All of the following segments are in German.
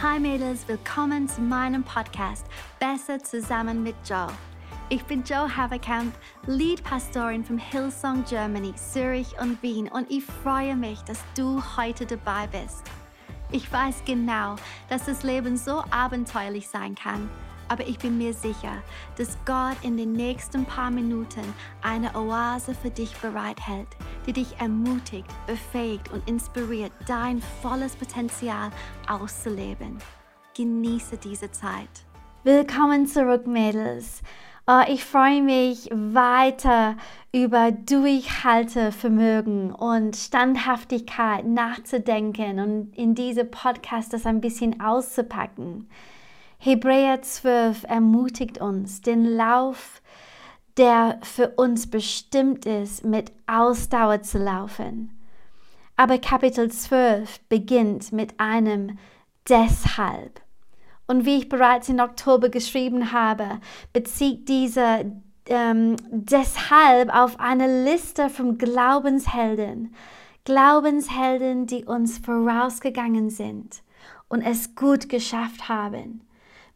Hi Mädels, willkommen zu meinem Podcast Besser zusammen mit Joe. Ich bin Joe Haverkamp, Lead-Pastorin vom Hillsong Germany, Zürich und Wien und ich freue mich, dass du heute dabei bist. Ich weiß genau, dass das Leben so abenteuerlich sein kann aber ich bin mir sicher, dass Gott in den nächsten paar Minuten eine Oase für dich bereithält, die dich ermutigt, befähigt und inspiriert, dein volles Potenzial auszuleben. Genieße diese Zeit. Willkommen zurück, Mädels. Oh, ich freue mich weiter über Durchhaltevermögen und Standhaftigkeit nachzudenken und in diese Podcast das ein bisschen auszupacken. Hebräer 12 ermutigt uns, den Lauf, der für uns bestimmt ist, mit Ausdauer zu laufen. Aber Kapitel 12 beginnt mit einem Deshalb. Und wie ich bereits in Oktober geschrieben habe, bezieht dieser ähm, Deshalb auf eine Liste von Glaubenshelden. Glaubenshelden, die uns vorausgegangen sind und es gut geschafft haben.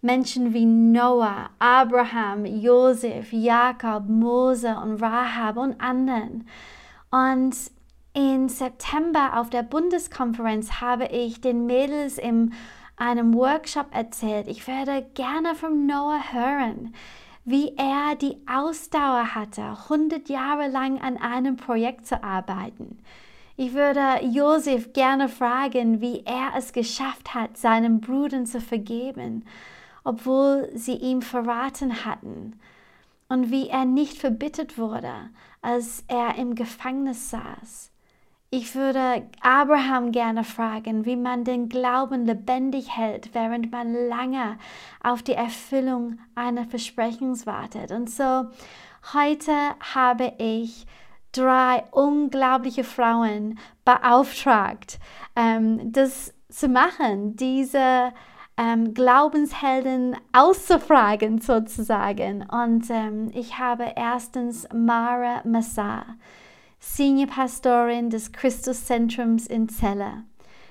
Menschen wie Noah, Abraham, Josef, Jakob, Mose und Rahab und anderen. Und in September auf der Bundeskonferenz habe ich den Mädels in einem Workshop erzählt, ich werde gerne von Noah hören, wie er die Ausdauer hatte, 100 Jahre lang an einem Projekt zu arbeiten. Ich würde Josef gerne fragen, wie er es geschafft hat, seinen Brüdern zu vergeben obwohl sie ihm verraten hatten, und wie er nicht verbittert wurde, als er im Gefängnis saß. Ich würde Abraham gerne fragen, wie man den Glauben lebendig hält, während man lange auf die Erfüllung eines Versprechens wartet. Und so heute habe ich drei unglaubliche Frauen beauftragt, ähm, das zu machen, diese ähm, Glaubenshelden auszufragen sozusagen. Und ähm, ich habe erstens Mara Massar, Senior Pastorin des Christuszentrums in Celle.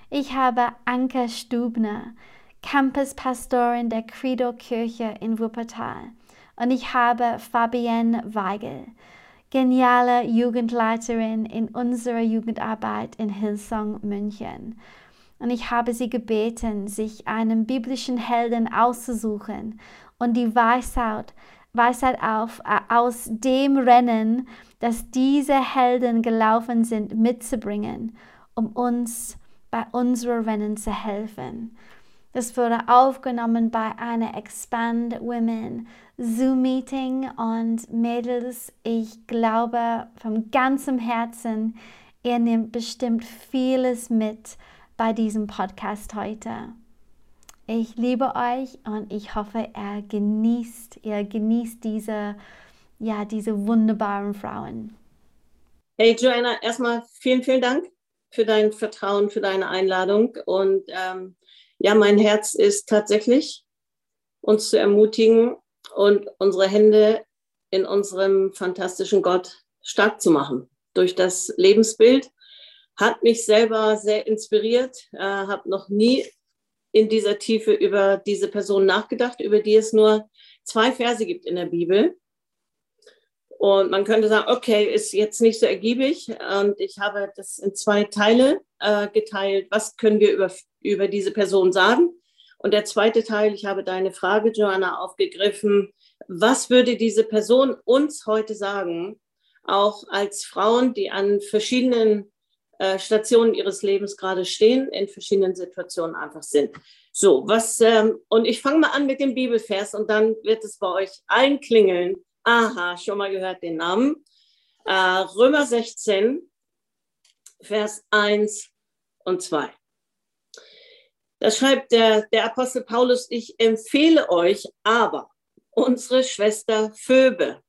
Ich habe Anke Stubner, Campuspastorin der Credo-Kirche in Wuppertal. Und ich habe Fabienne Weigel, geniale Jugendleiterin in unserer Jugendarbeit in Hillsong München und ich habe sie gebeten, sich einen biblischen Helden auszusuchen und die Weisheit, Weisheit auf, äh, aus dem Rennen, das diese Helden gelaufen sind, mitzubringen, um uns bei unserem Rennen zu helfen. Das wurde aufgenommen bei einer Expand Women Zoom Meeting und Mädels, ich glaube von ganzem Herzen, ihr nehmt bestimmt vieles mit bei diesem Podcast heute. Ich liebe euch und ich hoffe, er genießt, ihr genießt diese, ja, diese wunderbaren Frauen. Hey Joanna, erstmal vielen, vielen Dank für dein Vertrauen, für deine Einladung. Und ähm, ja, mein Herz ist tatsächlich, uns zu ermutigen und unsere Hände in unserem fantastischen Gott stark zu machen. Durch das Lebensbild hat mich selber sehr inspiriert, äh, habe noch nie in dieser Tiefe über diese Person nachgedacht, über die es nur zwei Verse gibt in der Bibel. Und man könnte sagen, okay, ist jetzt nicht so ergiebig. Und ich habe das in zwei Teile äh, geteilt. Was können wir über, über diese Person sagen? Und der zweite Teil, ich habe deine Frage, Joanna, aufgegriffen. Was würde diese Person uns heute sagen, auch als Frauen, die an verschiedenen äh, Stationen ihres Lebens gerade stehen, in verschiedenen Situationen einfach sind. So, was, ähm, und ich fange mal an mit dem Bibelvers und dann wird es bei euch allen klingeln. Aha, schon mal gehört den Namen. Äh, Römer 16, Vers 1 und 2. Da schreibt der, der Apostel Paulus, ich empfehle euch aber unsere Schwester Phoebe,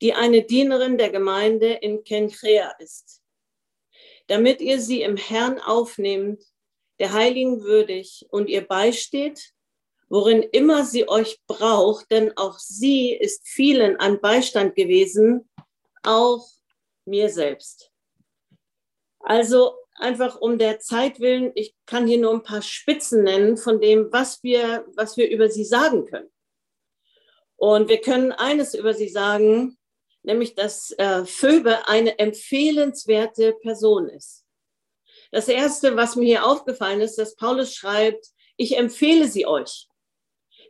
die eine Dienerin der Gemeinde in Kenchrea ist damit ihr sie im Herrn aufnehmt, der Heiligen würdig und ihr beisteht, worin immer sie euch braucht, denn auch sie ist vielen ein Beistand gewesen, auch mir selbst. Also einfach um der Zeit willen, ich kann hier nur ein paar Spitzen nennen von dem, was wir, was wir über sie sagen können. Und wir können eines über sie sagen, nämlich dass äh, Phoebe eine empfehlenswerte Person ist. Das Erste, was mir hier aufgefallen ist, dass Paulus schreibt, ich empfehle sie euch.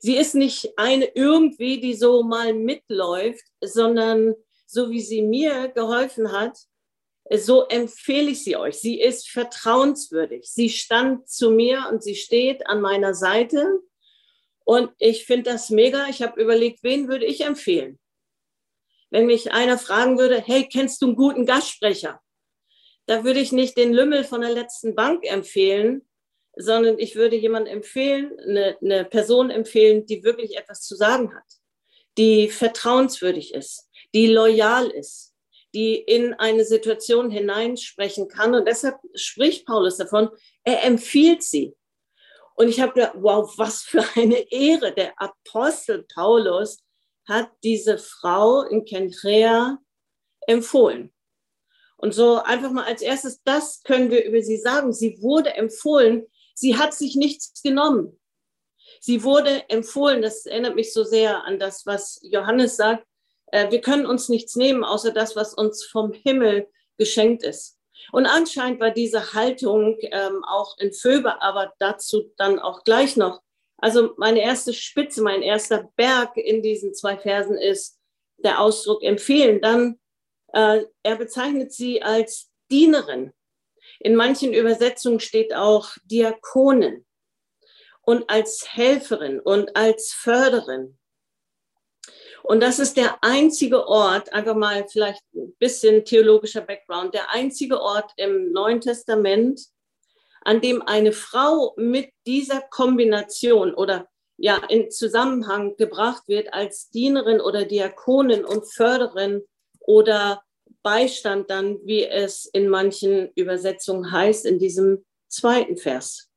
Sie ist nicht eine irgendwie, die so mal mitläuft, sondern so wie sie mir geholfen hat, so empfehle ich sie euch. Sie ist vertrauenswürdig. Sie stand zu mir und sie steht an meiner Seite. Und ich finde das mega. Ich habe überlegt, wen würde ich empfehlen? Wenn mich einer fragen würde, hey, kennst du einen guten Gastsprecher? Da würde ich nicht den Lümmel von der letzten Bank empfehlen, sondern ich würde jemanden empfehlen, eine, eine Person empfehlen, die wirklich etwas zu sagen hat, die vertrauenswürdig ist, die loyal ist, die in eine Situation hineinsprechen kann. Und deshalb spricht Paulus davon, er empfiehlt sie. Und ich habe gedacht, wow, was für eine Ehre. Der Apostel Paulus hat diese Frau in Kenchrea empfohlen. Und so einfach mal als erstes, das können wir über sie sagen. Sie wurde empfohlen. Sie hat sich nichts genommen. Sie wurde empfohlen. Das erinnert mich so sehr an das, was Johannes sagt. Äh, wir können uns nichts nehmen, außer das, was uns vom Himmel geschenkt ist. Und anscheinend war diese Haltung ähm, auch in Föber, aber dazu dann auch gleich noch. Also meine erste Spitze, mein erster Berg in diesen zwei Versen ist der Ausdruck empfehlen. Dann, äh, er bezeichnet sie als Dienerin. In manchen Übersetzungen steht auch Diakonin und als Helferin und als Förderin. Und das ist der einzige Ort, einfach mal vielleicht ein bisschen theologischer Background, der einzige Ort im Neuen Testament, an dem eine Frau mit dieser Kombination oder ja in Zusammenhang gebracht wird als Dienerin oder Diakonin und Förderin oder Beistand dann, wie es in manchen Übersetzungen heißt, in diesem zweiten Vers.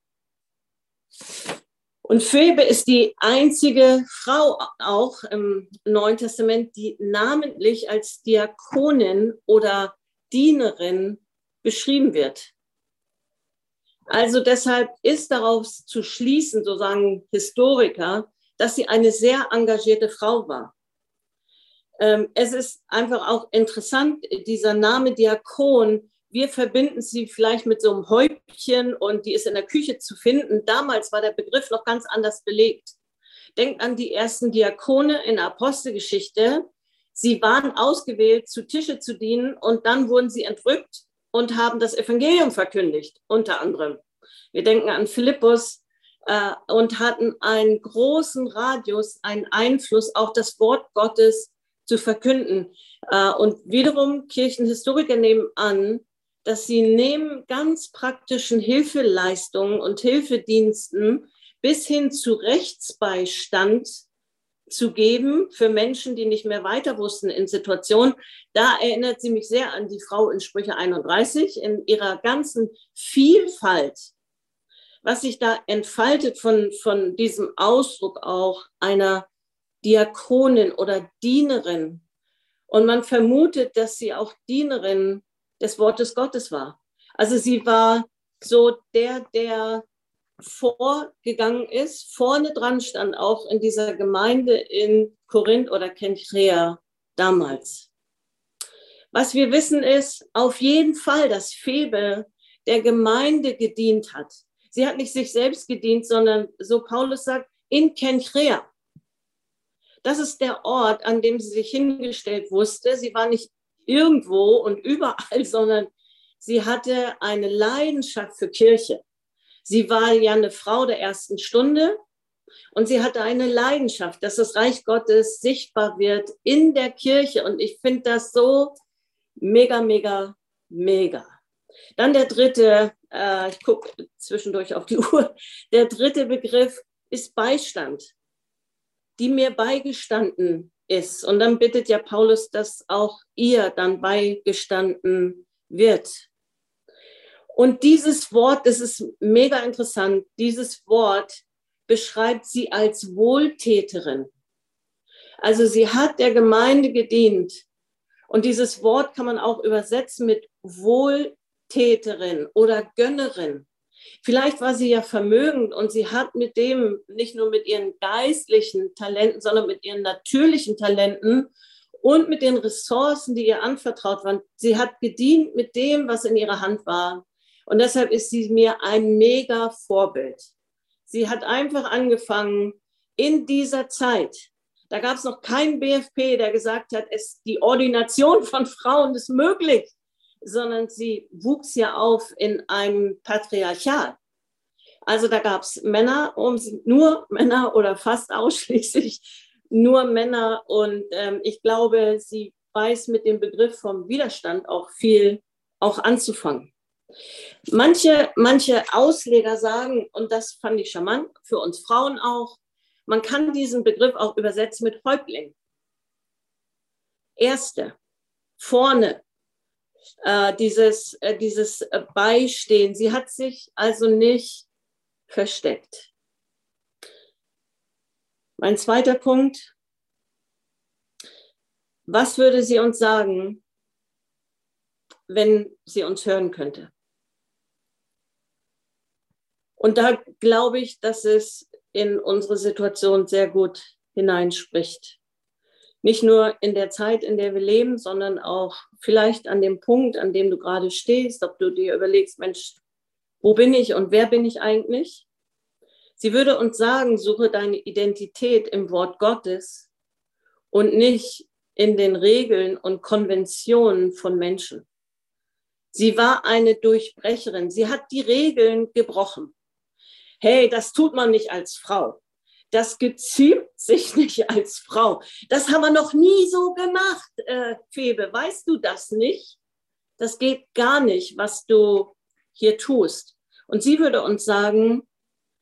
Und Phoebe ist die einzige Frau auch im Neuen Testament, die namentlich als Diakonin oder Dienerin beschrieben wird. Also deshalb ist darauf zu schließen, so sagen Historiker, dass sie eine sehr engagierte Frau war. Ähm, es ist einfach auch interessant, dieser Name Diakon wir verbinden sie vielleicht mit so einem Häubchen und die ist in der Küche zu finden. Damals war der Begriff noch ganz anders belegt. Denkt an die ersten Diakone in der Apostelgeschichte. Sie waren ausgewählt, zu Tische zu dienen und dann wurden sie entrückt und haben das Evangelium verkündigt, unter anderem. Wir denken an Philippus äh, und hatten einen großen Radius, einen Einfluss auf das Wort Gottes zu verkünden. Äh, und wiederum Kirchenhistoriker nehmen an, dass sie neben ganz praktischen Hilfeleistungen und Hilfediensten bis hin zu Rechtsbeistand zu geben für Menschen, die nicht mehr weiter wussten in Situationen. Da erinnert sie mich sehr an die Frau in Sprüche 31 in ihrer ganzen Vielfalt, was sich da entfaltet von, von diesem Ausdruck auch einer Diakonin oder Dienerin. Und man vermutet, dass sie auch Dienerin des Wortes Gottes war. Also sie war so der, der vorgegangen ist, vorne dran stand auch in dieser Gemeinde in Korinth oder Kenchrea damals. Was wir wissen ist auf jeden Fall, dass Febe der Gemeinde gedient hat. Sie hat nicht sich selbst gedient, sondern so Paulus sagt, in Kenchrea. Das ist der Ort, an dem sie sich hingestellt wusste. Sie war nicht irgendwo und überall, sondern sie hatte eine Leidenschaft für Kirche. Sie war ja eine Frau der ersten Stunde und sie hatte eine Leidenschaft, dass das Reich Gottes sichtbar wird in der Kirche. Und ich finde das so mega, mega, mega. Dann der dritte, äh, ich gucke zwischendurch auf die Uhr, der dritte Begriff ist Beistand, die mir beigestanden ist. Und dann bittet ja Paulus, dass auch ihr dann beigestanden wird. Und dieses Wort, das ist mega interessant, dieses Wort beschreibt sie als Wohltäterin. Also sie hat der Gemeinde gedient. Und dieses Wort kann man auch übersetzen mit Wohltäterin oder Gönnerin. Vielleicht war sie ja vermögend und sie hat mit dem, nicht nur mit ihren geistlichen Talenten, sondern mit ihren natürlichen Talenten und mit den Ressourcen, die ihr anvertraut waren. Sie hat gedient mit dem, was in ihrer Hand war. Und deshalb ist sie mir ein mega Vorbild. Sie hat einfach angefangen in dieser Zeit. Da gab es noch keinen BFP, der gesagt hat, es, die Ordination von Frauen ist möglich, sondern sie wuchs ja auf in einem Patriarchat. Also da gab es Männer, um, nur Männer oder fast ausschließlich nur Männer. Und ähm, ich glaube, sie weiß mit dem Begriff vom Widerstand auch viel auch anzufangen. Manche, manche Ausleger sagen, und das fand ich charmant, für uns Frauen auch, man kann diesen Begriff auch übersetzen mit Häuptling. Erste, vorne, äh, dieses, äh, dieses Beistehen. Sie hat sich also nicht versteckt. Mein zweiter Punkt. Was würde sie uns sagen, wenn sie uns hören könnte? Und da glaube ich, dass es in unsere Situation sehr gut hineinspricht. Nicht nur in der Zeit, in der wir leben, sondern auch vielleicht an dem Punkt, an dem du gerade stehst, ob du dir überlegst, Mensch, wo bin ich und wer bin ich eigentlich? Sie würde uns sagen, suche deine Identität im Wort Gottes und nicht in den Regeln und Konventionen von Menschen. Sie war eine Durchbrecherin. Sie hat die Regeln gebrochen. Hey, das tut man nicht als Frau. Das geziemt sich nicht als Frau. Das haben wir noch nie so gemacht, äh, Febe. Weißt du das nicht? Das geht gar nicht, was du hier tust. Und sie würde uns sagen,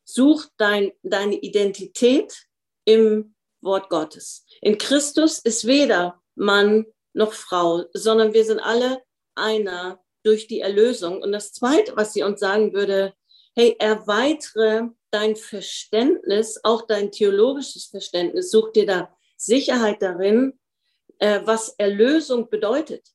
Such dein, deine Identität im Wort Gottes. In Christus ist weder Mann noch Frau, sondern wir sind alle einer durch die Erlösung. Und das Zweite, was sie uns sagen würde, hey, erweitere dein Verständnis, auch dein theologisches Verständnis, such dir da Sicherheit darin, äh, was Erlösung bedeutet.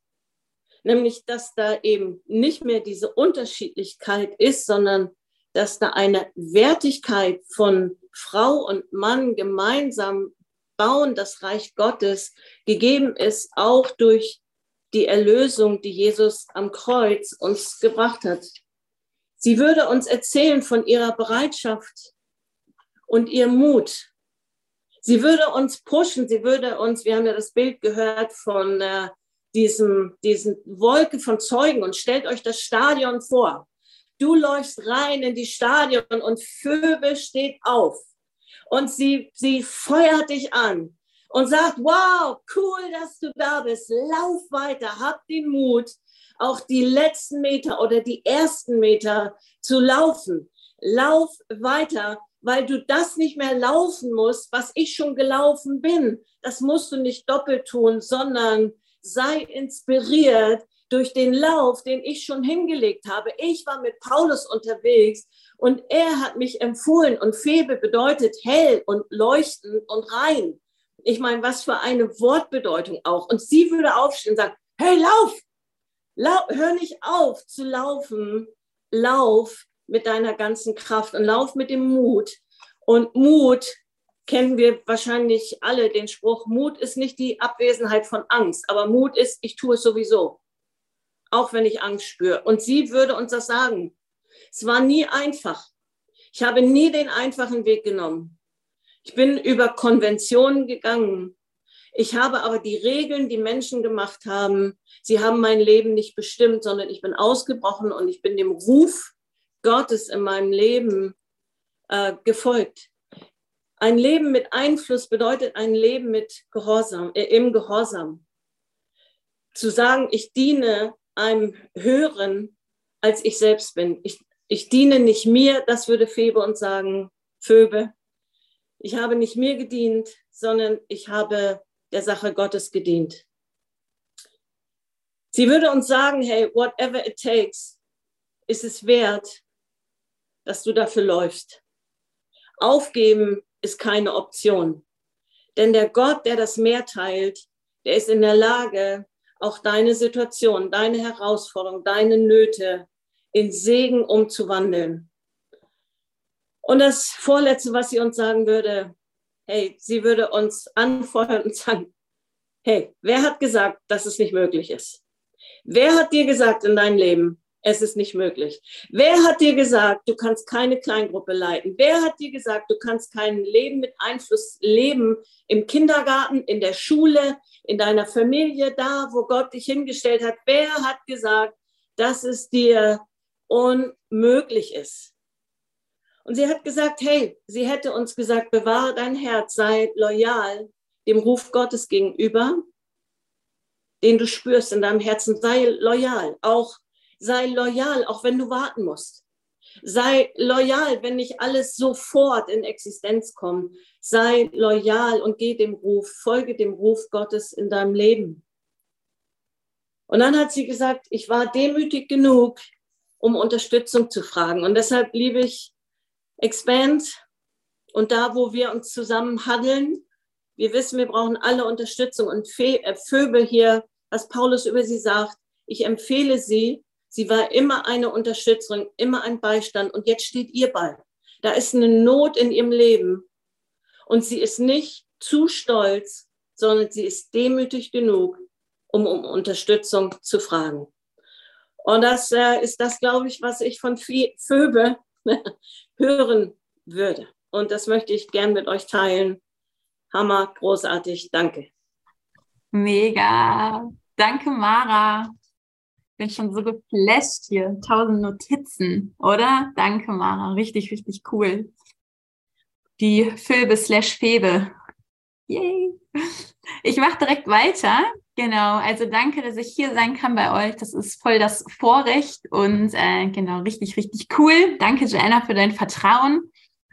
Nämlich, dass da eben nicht mehr diese Unterschiedlichkeit ist, sondern dass da eine Wertigkeit von Frau und Mann gemeinsam bauen, das Reich Gottes gegeben ist, auch durch die Erlösung, die Jesus am Kreuz uns gebracht hat. Sie würde uns erzählen von ihrer Bereitschaft und ihrem Mut. Sie würde uns pushen, sie würde uns, wir haben ja das Bild gehört von äh, diesem, diesen Wolke von Zeugen und stellt euch das Stadion vor. Du läufst rein in die Stadion und Phoebe steht auf und sie, sie feuert dich an und sagt, wow, cool, dass du da bist. Lauf weiter, hab den Mut, auch die letzten Meter oder die ersten Meter zu laufen. Lauf weiter, weil du das nicht mehr laufen musst, was ich schon gelaufen bin. Das musst du nicht doppelt tun, sondern sei inspiriert durch den Lauf, den ich schon hingelegt habe. Ich war mit Paulus unterwegs und er hat mich empfohlen und Febe bedeutet hell und leuchten und rein. Ich meine, was für eine Wortbedeutung auch. Und sie würde aufstehen und sagen, hey, lauf! Hör nicht auf zu laufen. Lauf mit deiner ganzen Kraft und lauf mit dem Mut. Und Mut kennen wir wahrscheinlich alle den Spruch, Mut ist nicht die Abwesenheit von Angst, aber Mut ist, ich tue es sowieso auch wenn ich Angst spüre. Und sie würde uns das sagen. Es war nie einfach. Ich habe nie den einfachen Weg genommen. Ich bin über Konventionen gegangen. Ich habe aber die Regeln, die Menschen gemacht haben, sie haben mein Leben nicht bestimmt, sondern ich bin ausgebrochen und ich bin dem Ruf Gottes in meinem Leben äh, gefolgt. Ein Leben mit Einfluss bedeutet ein Leben mit Gehorsam, äh, im Gehorsam. Zu sagen, ich diene einem Höheren, als ich selbst bin. Ich, ich diene nicht mir, das würde Febe uns sagen, Phoebe. Ich habe nicht mir gedient, sondern ich habe der Sache Gottes gedient. Sie würde uns sagen, hey, whatever it takes, ist es wert, dass du dafür läufst. Aufgeben ist keine Option. Denn der Gott, der das Meer teilt, der ist in der Lage, auch deine Situation, deine Herausforderung, deine Nöte in Segen umzuwandeln. Und das Vorletzte, was sie uns sagen würde, hey, sie würde uns anfeuern und sagen, hey, wer hat gesagt, dass es nicht möglich ist? Wer hat dir gesagt in deinem Leben, es ist nicht möglich? Wer hat dir gesagt, du kannst keine Kleingruppe leiten? Wer hat dir gesagt, du kannst kein Leben mit Einfluss leben im Kindergarten, in der Schule, in deiner Familie, da, wo Gott dich hingestellt hat? Wer hat gesagt, dass es dir unmöglich ist? Und sie hat gesagt, hey, sie hätte uns gesagt, bewahre dein Herz, sei loyal dem Ruf Gottes gegenüber, den du spürst in deinem Herzen, sei loyal, auch sei loyal, auch wenn du warten musst. Sei loyal, wenn nicht alles sofort in Existenz kommt. Sei loyal und geh dem Ruf, folge dem Ruf Gottes in deinem Leben. Und dann hat sie gesagt, ich war demütig genug, um Unterstützung zu fragen. Und deshalb liebe ich Expand und da, wo wir uns zusammen handeln. Wir wissen, wir brauchen alle Unterstützung und Vöbel äh, hier, was Paulus über sie sagt. Ich empfehle sie, Sie war immer eine Unterstützung, immer ein Beistand. Und jetzt steht ihr bei. Da ist eine Not in ihrem Leben. Und sie ist nicht zu stolz, sondern sie ist demütig genug, um um Unterstützung zu fragen. Und das äh, ist das, glaube ich, was ich von Phoebe hören würde. Und das möchte ich gern mit euch teilen. Hammer, großartig, danke. Mega. Danke, Mara bin schon so geflasht hier. Tausend Notizen, oder? Danke, Mara. Richtig, richtig cool. Die Philbe slash Febe. Yay. Ich mache direkt weiter. Genau, also danke, dass ich hier sein kann bei euch. Das ist voll das Vorrecht und äh, genau, richtig, richtig cool. Danke, Joanna, für dein Vertrauen.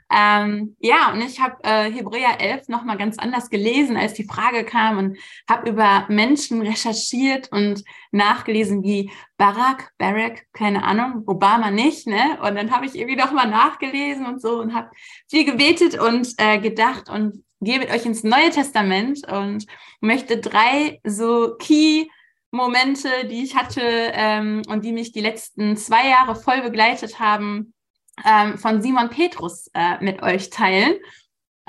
Ähm, ja, und ich habe äh, Hebräer 11 nochmal ganz anders gelesen, als die Frage kam und habe über Menschen recherchiert und nachgelesen wie Barack, Barack, keine Ahnung, Obama nicht, ne? Und dann habe ich irgendwie nochmal nachgelesen und so und habe viel gebetet und äh, gedacht und gehe mit euch ins Neue Testament und möchte drei so Key Momente, die ich hatte ähm, und die mich die letzten zwei Jahre voll begleitet haben, ähm, von Simon Petrus äh, mit euch teilen.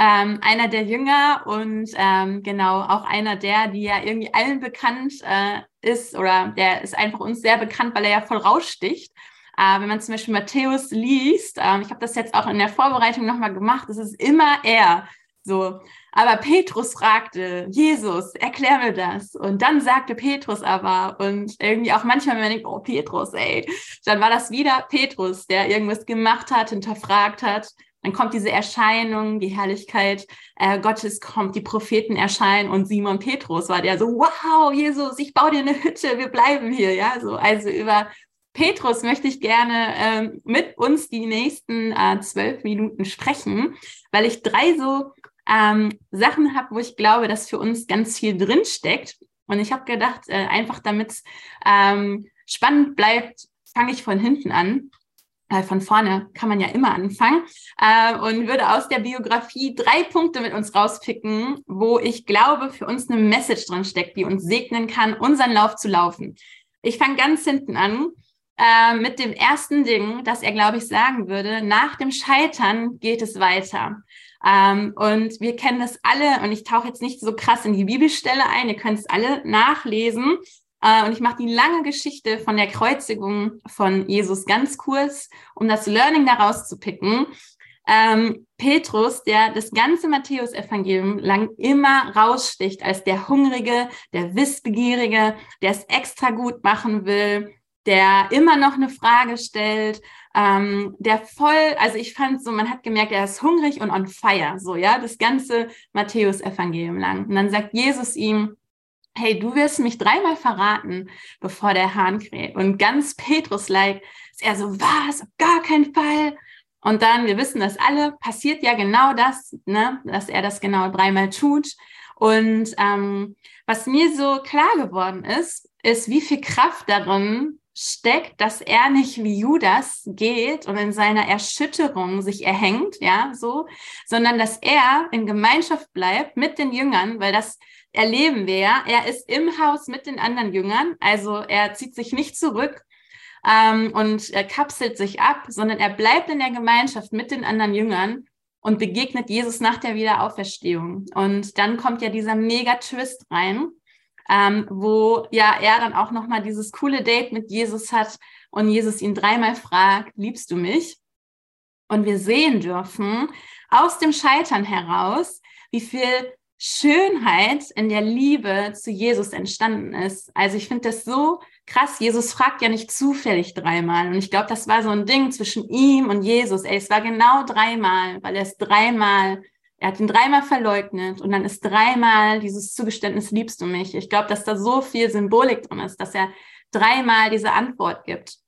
Ähm, einer der Jünger und ähm, genau auch einer der, die ja irgendwie allen bekannt äh, ist oder der ist einfach uns sehr bekannt, weil er ja voll raussticht. Äh, wenn man zum Beispiel Matthäus liest, ähm, ich habe das jetzt auch in der Vorbereitung nochmal gemacht, es ist immer er. So, aber Petrus fragte, Jesus, erklär mir das. Und dann sagte Petrus aber, und irgendwie auch manchmal, wenn man denkt, oh, Petrus, ey, dann war das wieder Petrus, der irgendwas gemacht hat, hinterfragt hat. Dann kommt diese Erscheinung, die Herrlichkeit äh, Gottes kommt, die Propheten erscheinen und Simon Petrus war der so, wow, Jesus, ich baue dir eine Hütte, wir bleiben hier, ja, so. Also über Petrus möchte ich gerne ähm, mit uns die nächsten äh, zwölf Minuten sprechen, weil ich drei so ähm, Sachen habe, wo ich glaube, dass für uns ganz viel drinsteckt. Und ich habe gedacht, äh, einfach damit es ähm, spannend bleibt, fange ich von hinten an. Äh, von vorne kann man ja immer anfangen. Äh, und würde aus der Biografie drei Punkte mit uns rauspicken, wo ich glaube, für uns eine Message drin steckt, die uns segnen kann, unseren Lauf zu laufen. Ich fange ganz hinten an äh, mit dem ersten Ding, das er, glaube ich, sagen würde, nach dem Scheitern geht es weiter. Ähm, und wir kennen das alle, und ich tauche jetzt nicht so krass in die Bibelstelle ein, ihr könnt es alle nachlesen. Äh, und ich mache die lange Geschichte von der Kreuzigung von Jesus ganz kurz, um das Learning daraus zu picken. Ähm, Petrus, der das ganze Matthäus-Evangelium lang immer raussticht als der Hungrige, der Wissbegierige, der es extra gut machen will, der immer noch eine Frage stellt, ähm, der voll, also ich fand so, man hat gemerkt, er ist hungrig und on fire, so, ja, das ganze Matthäus-Evangelium lang. Und dann sagt Jesus ihm, hey, du wirst mich dreimal verraten, bevor der Hahn kräht. Und ganz Petrus-like ist er so, was, auf gar keinen Fall. Und dann, wir wissen das alle, passiert ja genau das, ne, dass er das genau dreimal tut. Und ähm, was mir so klar geworden ist, ist, wie viel Kraft darin steckt, dass er nicht wie Judas geht und in seiner Erschütterung sich erhängt, ja, so, sondern dass er in Gemeinschaft bleibt mit den Jüngern, weil das erleben wir ja, er ist im Haus mit den anderen Jüngern, also er zieht sich nicht zurück ähm, und er kapselt sich ab, sondern er bleibt in der Gemeinschaft mit den anderen Jüngern und begegnet Jesus nach der Wiederauferstehung. Und dann kommt ja dieser Mega-Twist rein, ähm, wo ja er dann auch nochmal dieses coole Date mit Jesus hat und Jesus ihn dreimal fragt, liebst du mich? Und wir sehen dürfen aus dem Scheitern heraus, wie viel Schönheit in der Liebe zu Jesus entstanden ist. Also ich finde das so krass. Jesus fragt ja nicht zufällig dreimal. Und ich glaube, das war so ein Ding zwischen ihm und Jesus. Ey, es war genau dreimal, weil er es dreimal, er hat ihn dreimal verleugnet und dann ist dreimal dieses Zugeständnis, liebst du mich? Ich glaube, dass da so viel Symbolik drin ist, dass er dreimal diese Antwort gibt.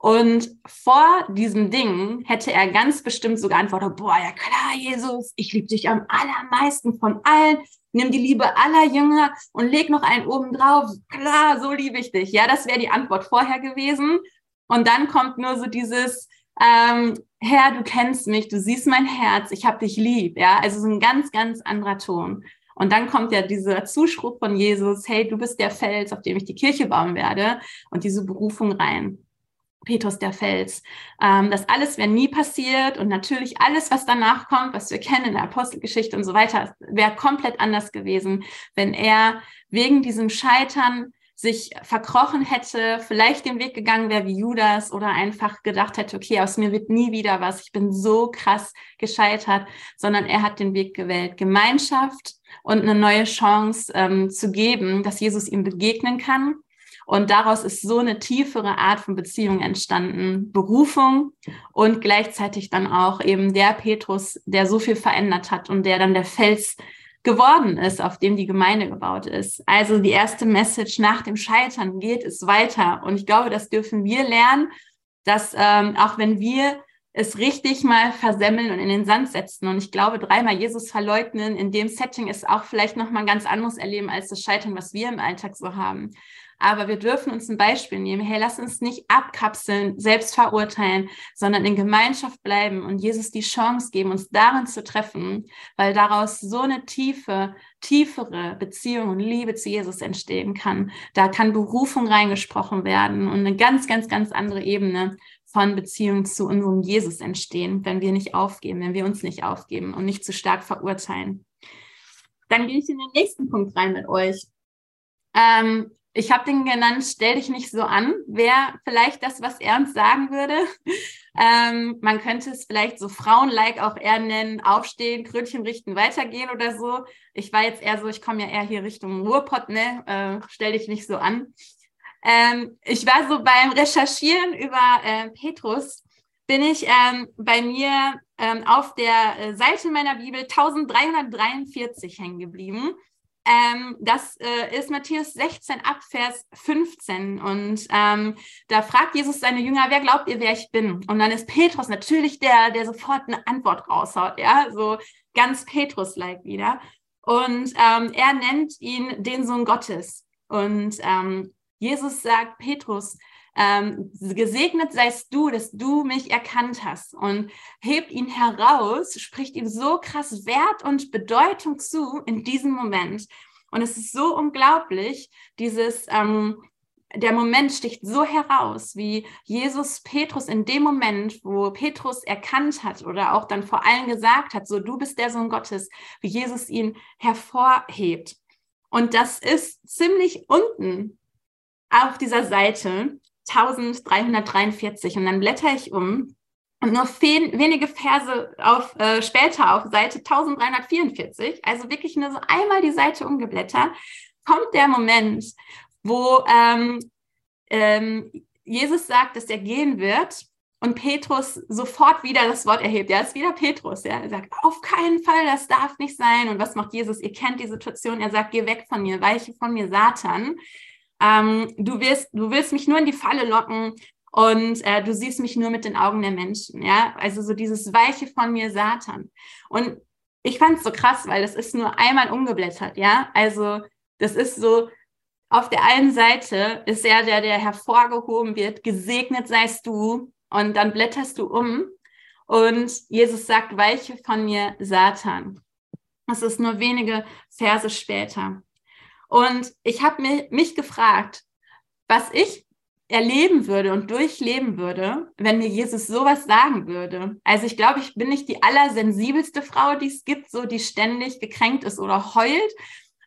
Und vor diesem Ding hätte er ganz bestimmt sogar antwortet, boah, ja klar, Jesus, ich liebe dich am allermeisten von allen. Nimm die Liebe aller Jünger und leg noch einen oben drauf. Klar, so liebe ich dich. Ja, das wäre die Antwort vorher gewesen. Und dann kommt nur so dieses, ähm, Herr, du kennst mich, du siehst mein Herz, ich habe dich lieb. Ja, also so ein ganz, ganz anderer Ton. Und dann kommt ja dieser Zuspruch von Jesus, hey, du bist der Fels, auf dem ich die Kirche bauen werde und diese Berufung rein. Petrus der Fels. Ähm, das alles wäre nie passiert und natürlich alles, was danach kommt, was wir kennen in der Apostelgeschichte und so weiter, wäre komplett anders gewesen, wenn er wegen diesem Scheitern sich verkrochen hätte, vielleicht den Weg gegangen wäre wie Judas oder einfach gedacht hätte, okay, aus mir wird nie wieder was, ich bin so krass gescheitert, sondern er hat den Weg gewählt, Gemeinschaft und eine neue Chance ähm, zu geben, dass Jesus ihm begegnen kann und daraus ist so eine tiefere Art von Beziehung entstanden. Berufung und gleichzeitig dann auch eben der Petrus, der so viel verändert hat und der dann der Fels geworden ist, auf dem die Gemeinde gebaut ist. Also die erste Message nach dem Scheitern geht es weiter. Und ich glaube, das dürfen wir lernen, dass ähm, auch wenn wir es richtig mal versemmeln und in den Sand setzen. Und ich glaube, dreimal Jesus verleugnen in dem Setting ist auch vielleicht nochmal ein ganz anderes Erleben als das Scheitern, was wir im Alltag so haben. Aber wir dürfen uns ein Beispiel nehmen. Hey, lass uns nicht abkapseln, selbst verurteilen, sondern in Gemeinschaft bleiben und Jesus die Chance geben, uns darin zu treffen, weil daraus so eine tiefe, tiefere Beziehung und Liebe zu Jesus entstehen kann. Da kann Berufung reingesprochen werden und eine ganz, ganz, ganz andere Ebene von Beziehung zu unserem Jesus entstehen, wenn wir nicht aufgeben, wenn wir uns nicht aufgeben und nicht zu stark verurteilen. Dann gehe ich in den nächsten Punkt rein mit euch. Ähm, ich habe den genannt, stell dich nicht so an, wäre vielleicht das, was Ernst sagen würde. Ähm, man könnte es vielleicht so Frauen-like auch eher nennen, aufstehen, Krönchen richten, weitergehen oder so. Ich war jetzt eher so, ich komme ja eher hier Richtung Ruhrpott, ne? Äh, stell dich nicht so an. Ähm, ich war so beim Recherchieren über äh, Petrus, bin ich ähm, bei mir ähm, auf der äh, Seite meiner Bibel 1343 hängen geblieben. Ähm, das äh, ist Matthäus 16 ab Vers 15. Und ähm, da fragt Jesus seine Jünger, wer glaubt ihr, wer ich bin? Und dann ist Petrus natürlich der, der sofort eine Antwort raushaut, ja, so ganz Petrus-like wieder. Und ähm, er nennt ihn den Sohn Gottes. Und ähm, Jesus sagt, Petrus, ähm, gesegnet seist du, dass du mich erkannt hast und hebt ihn heraus, spricht ihm so krass Wert und Bedeutung zu in diesem Moment. Und es ist so unglaublich, dieses, ähm, der Moment sticht so heraus, wie Jesus Petrus in dem Moment, wo Petrus erkannt hat oder auch dann vor allen gesagt hat, so du bist der Sohn Gottes, wie Jesus ihn hervorhebt. Und das ist ziemlich unten auf dieser Seite 1343 und dann blätter ich um und nur wenige Verse auf, äh, später auf Seite 1344, also wirklich nur so einmal die Seite umgeblättert, kommt der Moment, wo ähm, ähm, Jesus sagt, dass er gehen wird und Petrus sofort wieder das Wort erhebt. Er ist wieder Petrus. Ja? Er sagt, auf keinen Fall, das darf nicht sein. Und was macht Jesus? Ihr kennt die Situation. Er sagt, geh weg von mir, weiche von mir, Satan ähm, du, wirst, du willst mich nur in die Falle locken und äh, du siehst mich nur mit den Augen der Menschen. Ja, also so dieses Weiche von mir, Satan. Und ich fand es so krass, weil das ist nur einmal umgeblättert. Ja, also das ist so, auf der einen Seite ist er der, der hervorgehoben wird, gesegnet seist du, und dann blätterst du um und Jesus sagt, weiche von mir, Satan. Das ist nur wenige Verse später. Und ich habe mich gefragt, was ich erleben würde und durchleben würde, wenn mir Jesus sowas sagen würde. Also ich glaube, ich bin nicht die allersensibelste Frau, die es gibt, so die ständig gekränkt ist oder heult.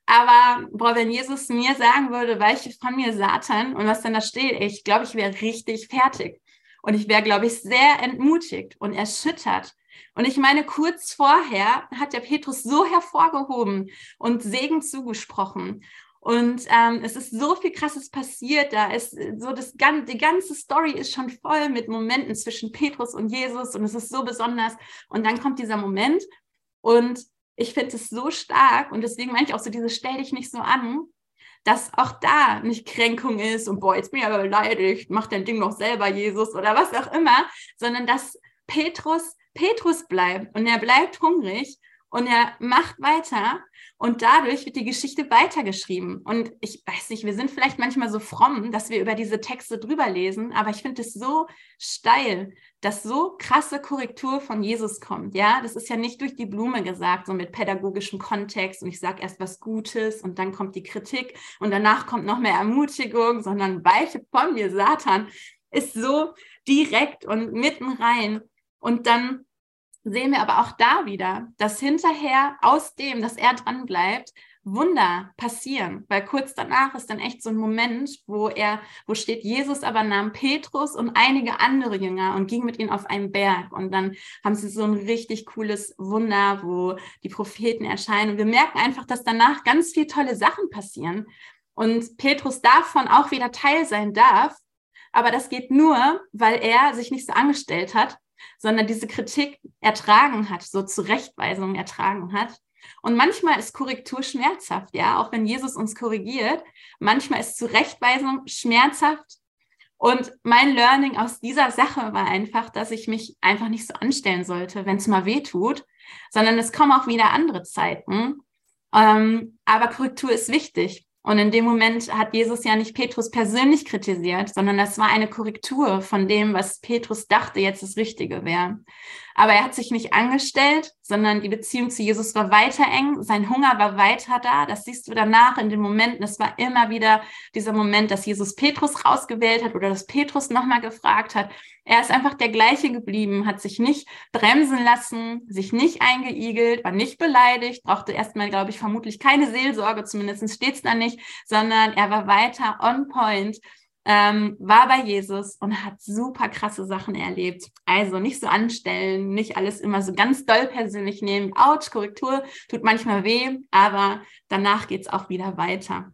Aber boah, wenn Jesus mir sagen würde, weiche von mir Satan und was dann da steht, ich glaube, ich wäre richtig fertig. Und ich wäre, glaube ich, sehr entmutigt und erschüttert. Und ich meine, kurz vorher hat der Petrus so hervorgehoben und Segen zugesprochen. Und ähm, es ist so viel Krasses passiert. Da ist so das die ganze Story ist schon voll mit Momenten zwischen Petrus und Jesus und es ist so besonders. Und dann kommt dieser Moment und ich finde es so stark und deswegen meine ich auch so diese stell dich nicht so an, dass auch da nicht Kränkung ist und boah, jetzt bin ich aber beleidigt, mach dein Ding noch selber, Jesus oder was auch immer, sondern dass Petrus Petrus bleibt und er bleibt hungrig und er macht weiter und dadurch wird die Geschichte weitergeschrieben. Und ich weiß nicht, wir sind vielleicht manchmal so fromm, dass wir über diese Texte drüber lesen, aber ich finde es so steil, dass so krasse Korrektur von Jesus kommt. Ja, das ist ja nicht durch die Blume gesagt, so mit pädagogischem Kontext und ich sage erst was Gutes und dann kommt die Kritik und danach kommt noch mehr Ermutigung, sondern Weiche von mir, Satan, ist so direkt und mitten rein. Und dann sehen wir aber auch da wieder, dass hinterher aus dem, dass er dran bleibt, Wunder passieren, weil kurz danach ist dann echt so ein Moment, wo er, wo steht Jesus aber nahm Petrus und einige andere Jünger und ging mit ihnen auf einen Berg. Und dann haben sie so ein richtig cooles Wunder, wo die Propheten erscheinen. Und wir merken einfach, dass danach ganz viele tolle Sachen passieren. Und Petrus davon auch wieder Teil sein darf, aber das geht nur, weil er sich nicht so angestellt hat sondern diese Kritik ertragen hat, so Zurechtweisungen ertragen hat. Und manchmal ist Korrektur schmerzhaft, ja, auch wenn Jesus uns korrigiert. Manchmal ist Zurechtweisung schmerzhaft. Und mein Learning aus dieser Sache war einfach, dass ich mich einfach nicht so anstellen sollte, wenn es mal weh tut, sondern es kommen auch wieder andere Zeiten. Ähm, aber Korrektur ist wichtig. Und in dem Moment hat Jesus ja nicht Petrus persönlich kritisiert, sondern das war eine Korrektur von dem, was Petrus dachte, jetzt das Richtige wäre. Aber er hat sich nicht angestellt, sondern die Beziehung zu Jesus war weiter eng, sein Hunger war weiter da. Das siehst du danach in den Momenten. Es war immer wieder dieser Moment, dass Jesus Petrus rausgewählt hat oder dass Petrus nochmal gefragt hat. Er ist einfach der gleiche geblieben, hat sich nicht bremsen lassen, sich nicht eingeigelt, war nicht beleidigt, brauchte erstmal, glaube ich, vermutlich keine Seelsorge, zumindest steht es da nicht, sondern er war weiter on point ähm, war bei Jesus und hat super krasse Sachen erlebt. Also nicht so anstellen, nicht alles immer so ganz doll persönlich nehmen. Autsch, Korrektur tut manchmal weh, aber danach geht's auch wieder weiter.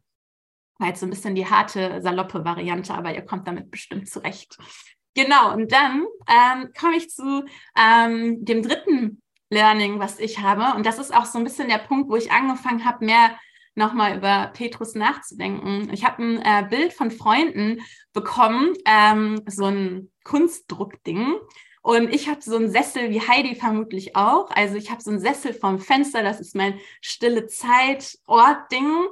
War jetzt so ein bisschen die harte, saloppe Variante, aber ihr kommt damit bestimmt zurecht. Genau, und dann ähm, komme ich zu ähm, dem dritten Learning, was ich habe. Und das ist auch so ein bisschen der Punkt, wo ich angefangen habe, mehr nochmal über Petrus nachzudenken. Ich habe ein äh, Bild von Freunden bekommen, ähm, so ein Kunstdruckding. Und ich habe so einen Sessel wie Heidi vermutlich auch. Also ich habe so einen Sessel vom Fenster, das ist mein stille Zeit-Ort-Ding.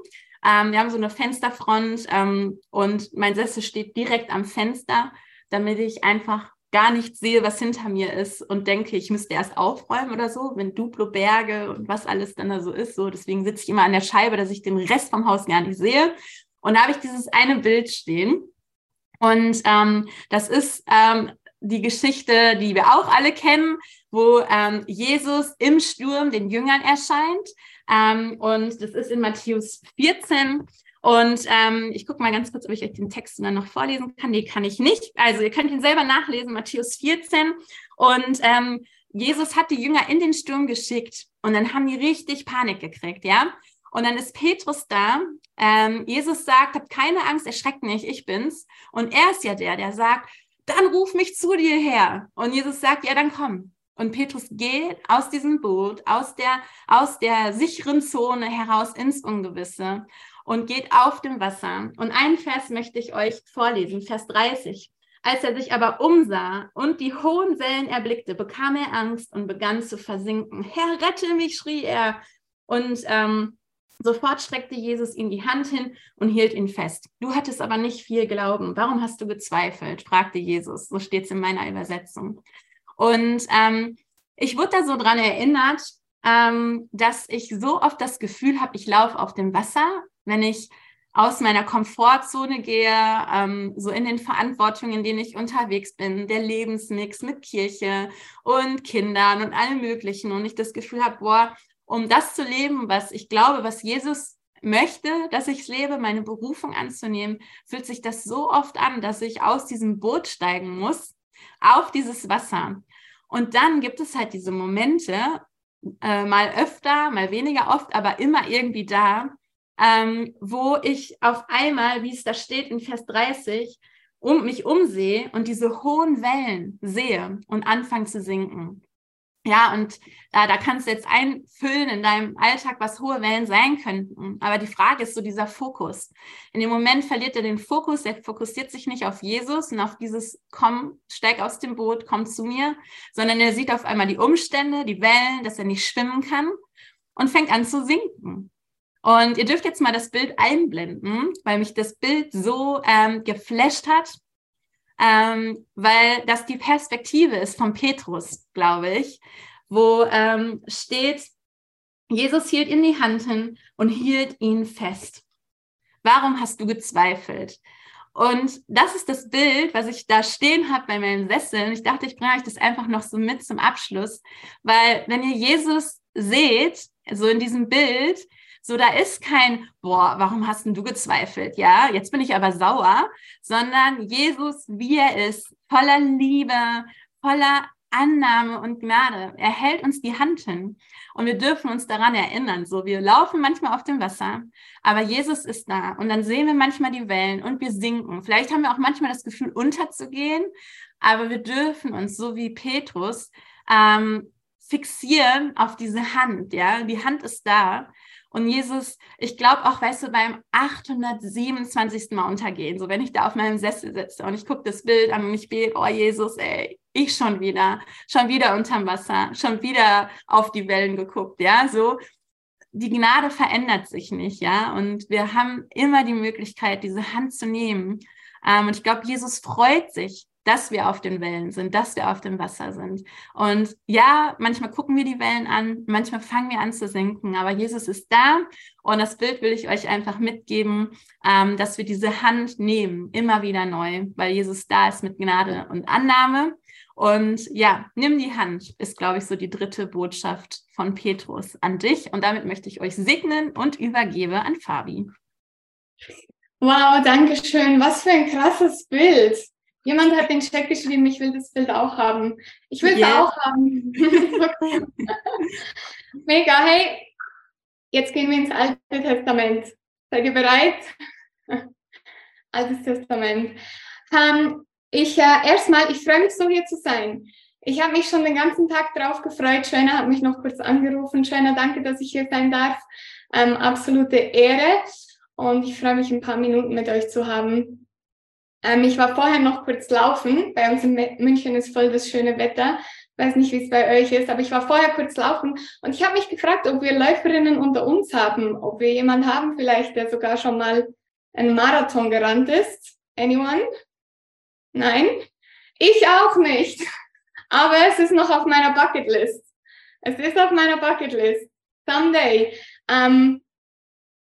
Ähm, wir haben so eine Fensterfront ähm, und mein Sessel steht direkt am Fenster, damit ich einfach gar nicht sehe, was hinter mir ist und denke, ich müsste erst aufräumen oder so, wenn Duplo Berge und was alles dann da so ist. So, deswegen sitze ich immer an der Scheibe, dass ich den Rest vom Haus gar nicht sehe. Und da habe ich dieses eine Bild stehen. Und ähm, das ist ähm, die Geschichte, die wir auch alle kennen, wo ähm, Jesus im Sturm den Jüngern erscheint. Ähm, und das ist in Matthäus 14. Und ähm, ich gucke mal ganz kurz, ob ich euch den Text dann noch vorlesen kann. Nee, kann ich nicht. Also ihr könnt ihn selber nachlesen, Matthäus 14. Und ähm, Jesus hat die Jünger in den Sturm geschickt und dann haben die richtig Panik gekriegt, ja. Und dann ist Petrus da. Ähm, Jesus sagt, habt keine Angst, erschreckt nicht, ich bin's. Und er ist ja der, der sagt, dann ruf mich zu dir her. Und Jesus sagt, ja, dann komm. Und Petrus geht aus diesem Boot, aus der, aus der sicheren Zone heraus ins Ungewisse und geht auf dem Wasser. Und einen Vers möchte ich euch vorlesen, Vers 30. Als er sich aber umsah und die hohen Wellen erblickte, bekam er Angst und begann zu versinken. Herr, rette mich, schrie er. Und ähm, sofort streckte Jesus ihm die Hand hin und hielt ihn fest. Du hattest aber nicht viel Glauben. Warum hast du gezweifelt? fragte Jesus. So steht es in meiner Übersetzung. Und ähm, ich wurde da so dran erinnert, ähm, dass ich so oft das Gefühl habe, ich laufe auf dem Wasser, wenn ich aus meiner Komfortzone gehe, ähm, so in den Verantwortungen, in denen ich unterwegs bin, der Lebensmix mit Kirche und Kindern und allem Möglichen. Und ich das Gefühl habe, boah, um das zu leben, was ich glaube, was Jesus möchte, dass ich lebe, meine Berufung anzunehmen, fühlt sich das so oft an, dass ich aus diesem Boot steigen muss auf dieses Wasser. Und dann gibt es halt diese Momente, äh, mal öfter, mal weniger oft, aber immer irgendwie da, ähm, wo ich auf einmal, wie es da steht in Vers 30, um mich umsehe und diese hohen Wellen sehe und anfange zu sinken. Ja, und äh, da kannst du jetzt einfüllen in deinem Alltag, was hohe Wellen sein könnten. Aber die Frage ist so dieser Fokus. In dem Moment verliert er den Fokus, er fokussiert sich nicht auf Jesus und auf dieses Komm, steig aus dem Boot, komm zu mir, sondern er sieht auf einmal die Umstände, die Wellen, dass er nicht schwimmen kann und fängt an zu sinken. Und ihr dürft jetzt mal das Bild einblenden, weil mich das Bild so ähm, geflasht hat ähm, weil das die Perspektive ist von Petrus, glaube ich, wo ähm, steht, Jesus hielt ihn die Hand hin und hielt ihn fest. Warum hast du gezweifelt? Und das ist das Bild, was ich da stehen habe bei meinem Sessel. Und ich dachte, ich bringe euch das einfach noch so mit zum Abschluss, weil wenn ihr Jesus seht, so in diesem Bild, so, da ist kein, boah, warum hast denn du gezweifelt? Ja, jetzt bin ich aber sauer, sondern Jesus, wie er ist, voller Liebe, voller Annahme und Gnade. Er hält uns die Hand hin und wir dürfen uns daran erinnern. So, wir laufen manchmal auf dem Wasser, aber Jesus ist da und dann sehen wir manchmal die Wellen und wir sinken. Vielleicht haben wir auch manchmal das Gefühl, unterzugehen, aber wir dürfen uns, so wie Petrus, ähm, fixieren auf diese Hand. Ja, die Hand ist da und Jesus, ich glaube auch, weißt du, beim 827. Mal untergehen, so wenn ich da auf meinem Sessel sitze und ich gucke das Bild an und ich bete, oh Jesus, ey, ich schon wieder, schon wieder unterm Wasser, schon wieder auf die Wellen geguckt, ja, so. Die Gnade verändert sich nicht, ja, und wir haben immer die Möglichkeit, diese Hand zu nehmen. Ähm, und ich glaube, Jesus freut sich, dass wir auf den Wellen sind, dass wir auf dem Wasser sind. Und ja, manchmal gucken wir die Wellen an, manchmal fangen wir an zu sinken, aber Jesus ist da und das Bild will ich euch einfach mitgeben, ähm, dass wir diese Hand nehmen, immer wieder neu, weil Jesus da ist mit Gnade und Annahme. Und ja, nimm die Hand, ist, glaube ich, so die dritte Botschaft von Petrus an dich. Und damit möchte ich euch segnen und übergebe an Fabi. Wow, danke schön. Was für ein krasses Bild. Jemand hat den Chat geschrieben, ich will das Bild auch haben. Ich will es yeah. auch haben. Mega, hey, jetzt gehen wir ins Alte Testament. Seid ihr bereit? Altes Testament. Ähm, ich äh, erstmal, ich freue mich so hier zu sein. Ich habe mich schon den ganzen Tag drauf gefreut. Schöner hat mich noch kurz angerufen. Schöner, danke, dass ich hier sein darf. Ähm, absolute Ehre. Und ich freue mich, ein paar Minuten mit euch zu haben. Ähm, ich war vorher noch kurz laufen. Bei uns in München ist voll das schöne Wetter. Ich weiß nicht, wie es bei euch ist, aber ich war vorher kurz laufen und ich habe mich gefragt, ob wir Läuferinnen unter uns haben, ob wir jemanden haben, vielleicht, der sogar schon mal einen Marathon gerannt ist. Anyone? Nein? Ich auch nicht. Aber es ist noch auf meiner Bucketlist. Es ist auf meiner Bucketlist. Someday. Ähm,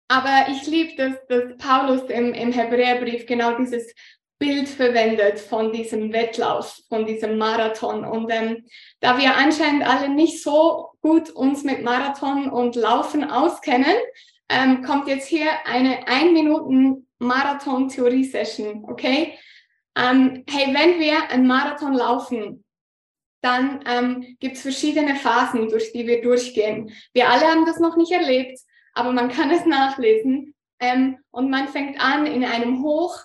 aber ich liebe, dass, dass Paulus im, im Hebräerbrief genau dieses Bild verwendet von diesem Wettlauf, von diesem Marathon. Und ähm, da wir anscheinend alle nicht so gut uns mit Marathon und Laufen auskennen, ähm, kommt jetzt hier eine ein Minuten Marathon-Theorie-Session, okay? Ähm, hey, wenn wir einen Marathon laufen, dann ähm, gibt es verschiedene Phasen, durch die wir durchgehen. Wir alle haben das noch nicht erlebt, aber man kann es nachlesen. Ähm, und man fängt an in einem Hoch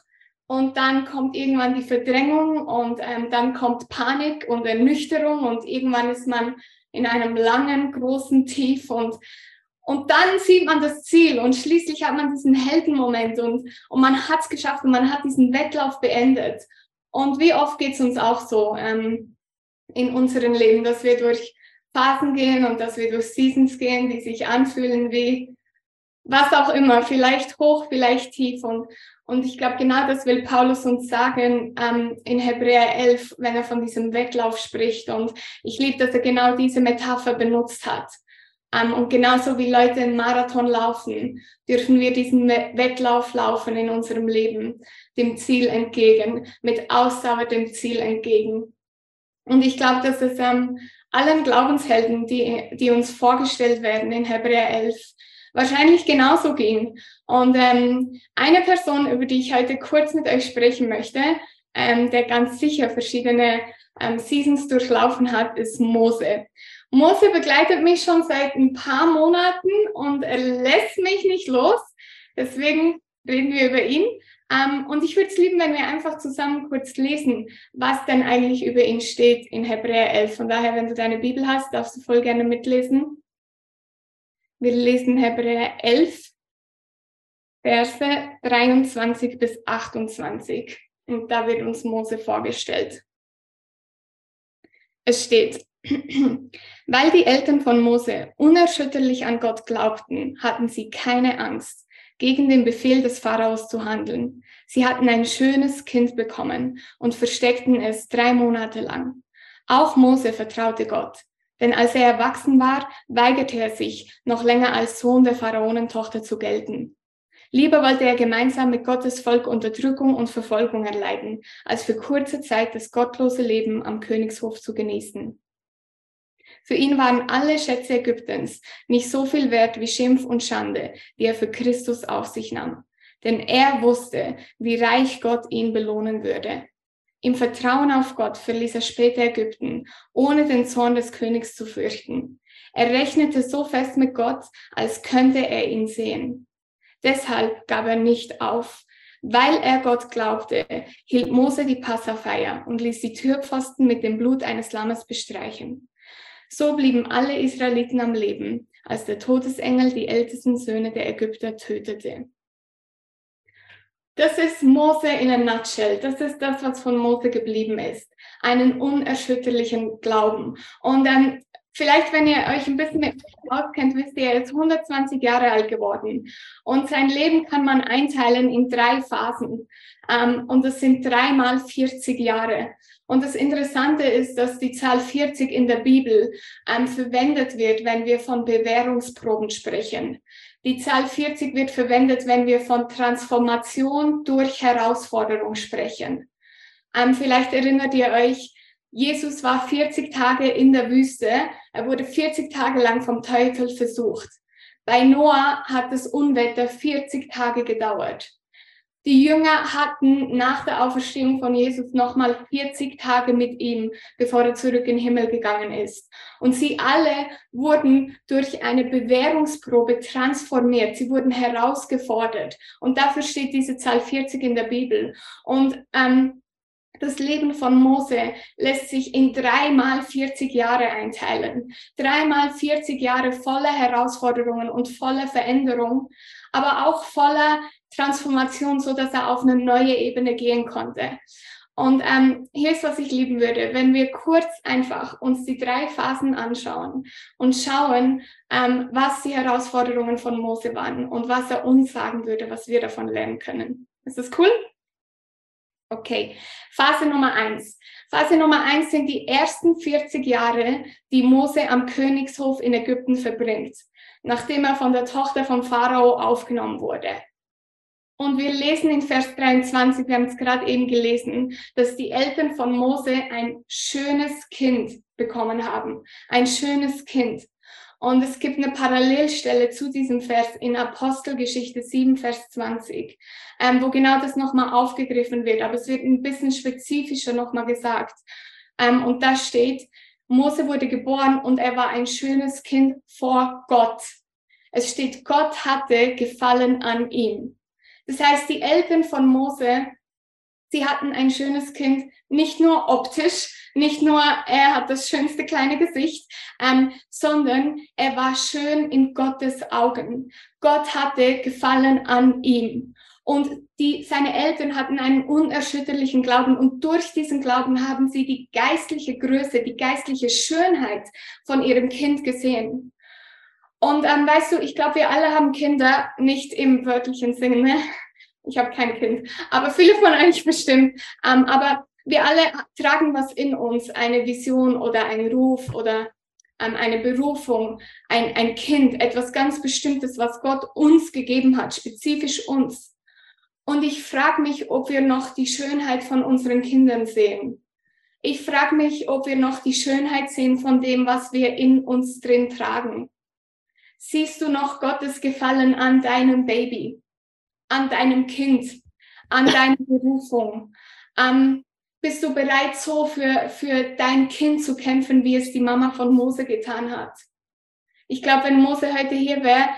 und dann kommt irgendwann die Verdrängung und ähm, dann kommt Panik und Ernüchterung und irgendwann ist man in einem langen, großen Tief und, und dann sieht man das Ziel und schließlich hat man diesen Heldenmoment und, und man hat es geschafft und man hat diesen Wettlauf beendet. Und wie oft geht es uns auch so ähm, in unserem Leben, dass wir durch Phasen gehen und dass wir durch Seasons gehen, die sich anfühlen wie was auch immer, vielleicht hoch, vielleicht tief. Und, und ich glaube, genau das will Paulus uns sagen ähm, in Hebräer 11, wenn er von diesem Weglauf spricht. Und ich liebe, dass er genau diese Metapher benutzt hat. Ähm, und genauso wie Leute einen Marathon laufen, dürfen wir diesen Wettlauf laufen in unserem Leben, dem Ziel entgegen, mit Ausdauer dem Ziel entgegen. Und ich glaube, dass es ähm, allen Glaubenshelden, die, die uns vorgestellt werden in Hebräer 11, wahrscheinlich genauso ging. Und ähm, eine Person, über die ich heute kurz mit euch sprechen möchte, ähm, der ganz sicher verschiedene ähm, Seasons durchlaufen hat, ist Mose. Mose begleitet mich schon seit ein paar Monaten und er lässt mich nicht los. Deswegen reden wir über ihn. Ähm, und ich würde es lieben, wenn wir einfach zusammen kurz lesen, was denn eigentlich über ihn steht in Hebräer 11. Von daher, wenn du deine Bibel hast, darfst du voll gerne mitlesen. Wir lesen Hebräer 11, Verse 23 bis 28. Und da wird uns Mose vorgestellt. Es steht, weil die Eltern von Mose unerschütterlich an Gott glaubten, hatten sie keine Angst, gegen den Befehl des Pharaos zu handeln. Sie hatten ein schönes Kind bekommen und versteckten es drei Monate lang. Auch Mose vertraute Gott, denn als er erwachsen war, weigerte er sich, noch länger als Sohn der Pharaonentochter zu gelten. Lieber wollte er gemeinsam mit Gottes Volk Unterdrückung und Verfolgung erleiden, als für kurze Zeit das gottlose Leben am Königshof zu genießen. Für ihn waren alle Schätze Ägyptens nicht so viel wert wie Schimpf und Schande, die er für Christus auf sich nahm. Denn er wusste, wie reich Gott ihn belohnen würde. Im Vertrauen auf Gott verließ er später Ägypten, ohne den Zorn des Königs zu fürchten. Er rechnete so fest mit Gott, als könnte er ihn sehen. Deshalb gab er nicht auf. Weil er Gott glaubte, hielt Mose die Passafeier und ließ die Türpfosten mit dem Blut eines Lammes bestreichen. So blieben alle Israeliten am Leben, als der Todesengel die ältesten Söhne der Ägypter tötete. Das ist Mose in a nutshell. Das ist das, was von Mose geblieben ist. Einen unerschütterlichen Glauben. Und ähm, vielleicht, wenn ihr euch ein bisschen mit auskennt, wisst ihr, er ist 120 Jahre alt geworden. Und sein Leben kann man einteilen in drei Phasen. Ähm, und das sind dreimal 40 Jahre. Und das Interessante ist, dass die Zahl 40 in der Bibel ähm, verwendet wird, wenn wir von Bewährungsproben sprechen. Die Zahl 40 wird verwendet, wenn wir von Transformation durch Herausforderung sprechen. Ähm, vielleicht erinnert ihr euch, Jesus war 40 Tage in der Wüste. Er wurde 40 Tage lang vom Teufel versucht. Bei Noah hat das Unwetter 40 Tage gedauert. Die Jünger hatten nach der Auferstehung von Jesus nochmal 40 Tage mit ihm, bevor er zurück in den Himmel gegangen ist. Und sie alle wurden durch eine Bewährungsprobe transformiert. Sie wurden herausgefordert. Und dafür steht diese Zahl 40 in der Bibel. Und ähm, das Leben von Mose lässt sich in dreimal 40 Jahre einteilen. Dreimal 40 Jahre voller Herausforderungen und voller Veränderung, aber auch voller Transformation, so dass er auf eine neue Ebene gehen konnte. Und ähm, hier ist, was ich lieben würde, wenn wir kurz einfach uns die drei Phasen anschauen und schauen, ähm, was die Herausforderungen von Mose waren und was er uns sagen würde, was wir davon lernen können. Ist das cool? Okay, Phase Nummer eins. Phase Nummer eins sind die ersten 40 Jahre, die Mose am Königshof in Ägypten verbringt, nachdem er von der Tochter von Pharao aufgenommen wurde. Und wir lesen in Vers 23, wir haben es gerade eben gelesen, dass die Eltern von Mose ein schönes Kind bekommen haben. Ein schönes Kind. Und es gibt eine Parallelstelle zu diesem Vers in Apostelgeschichte 7, Vers 20, ähm, wo genau das nochmal aufgegriffen wird. Aber es wird ein bisschen spezifischer nochmal gesagt. Ähm, und da steht, Mose wurde geboren und er war ein schönes Kind vor Gott. Es steht, Gott hatte Gefallen an ihm. Das heißt, die Eltern von Mose, sie hatten ein schönes Kind, nicht nur optisch, nicht nur er hat das schönste kleine Gesicht, ähm, sondern er war schön in Gottes Augen. Gott hatte Gefallen an ihm. Und die, seine Eltern hatten einen unerschütterlichen Glauben und durch diesen Glauben haben sie die geistliche Größe, die geistliche Schönheit von ihrem Kind gesehen. Und ähm, weißt du, ich glaube, wir alle haben Kinder, nicht im wörtlichen Sinne. Ne? Ich habe kein Kind, aber viele von euch bestimmt. Ähm, aber wir alle tragen was in uns, eine Vision oder einen Ruf oder ähm, eine Berufung, ein, ein Kind, etwas ganz Bestimmtes, was Gott uns gegeben hat, spezifisch uns. Und ich frage mich, ob wir noch die Schönheit von unseren Kindern sehen. Ich frage mich, ob wir noch die Schönheit sehen von dem, was wir in uns drin tragen. Siehst du noch Gottes Gefallen an deinem Baby, an deinem Kind, an deiner Berufung? Ähm, bist du bereit, so für, für dein Kind zu kämpfen, wie es die Mama von Mose getan hat? Ich glaube, wenn Mose heute hier wäre,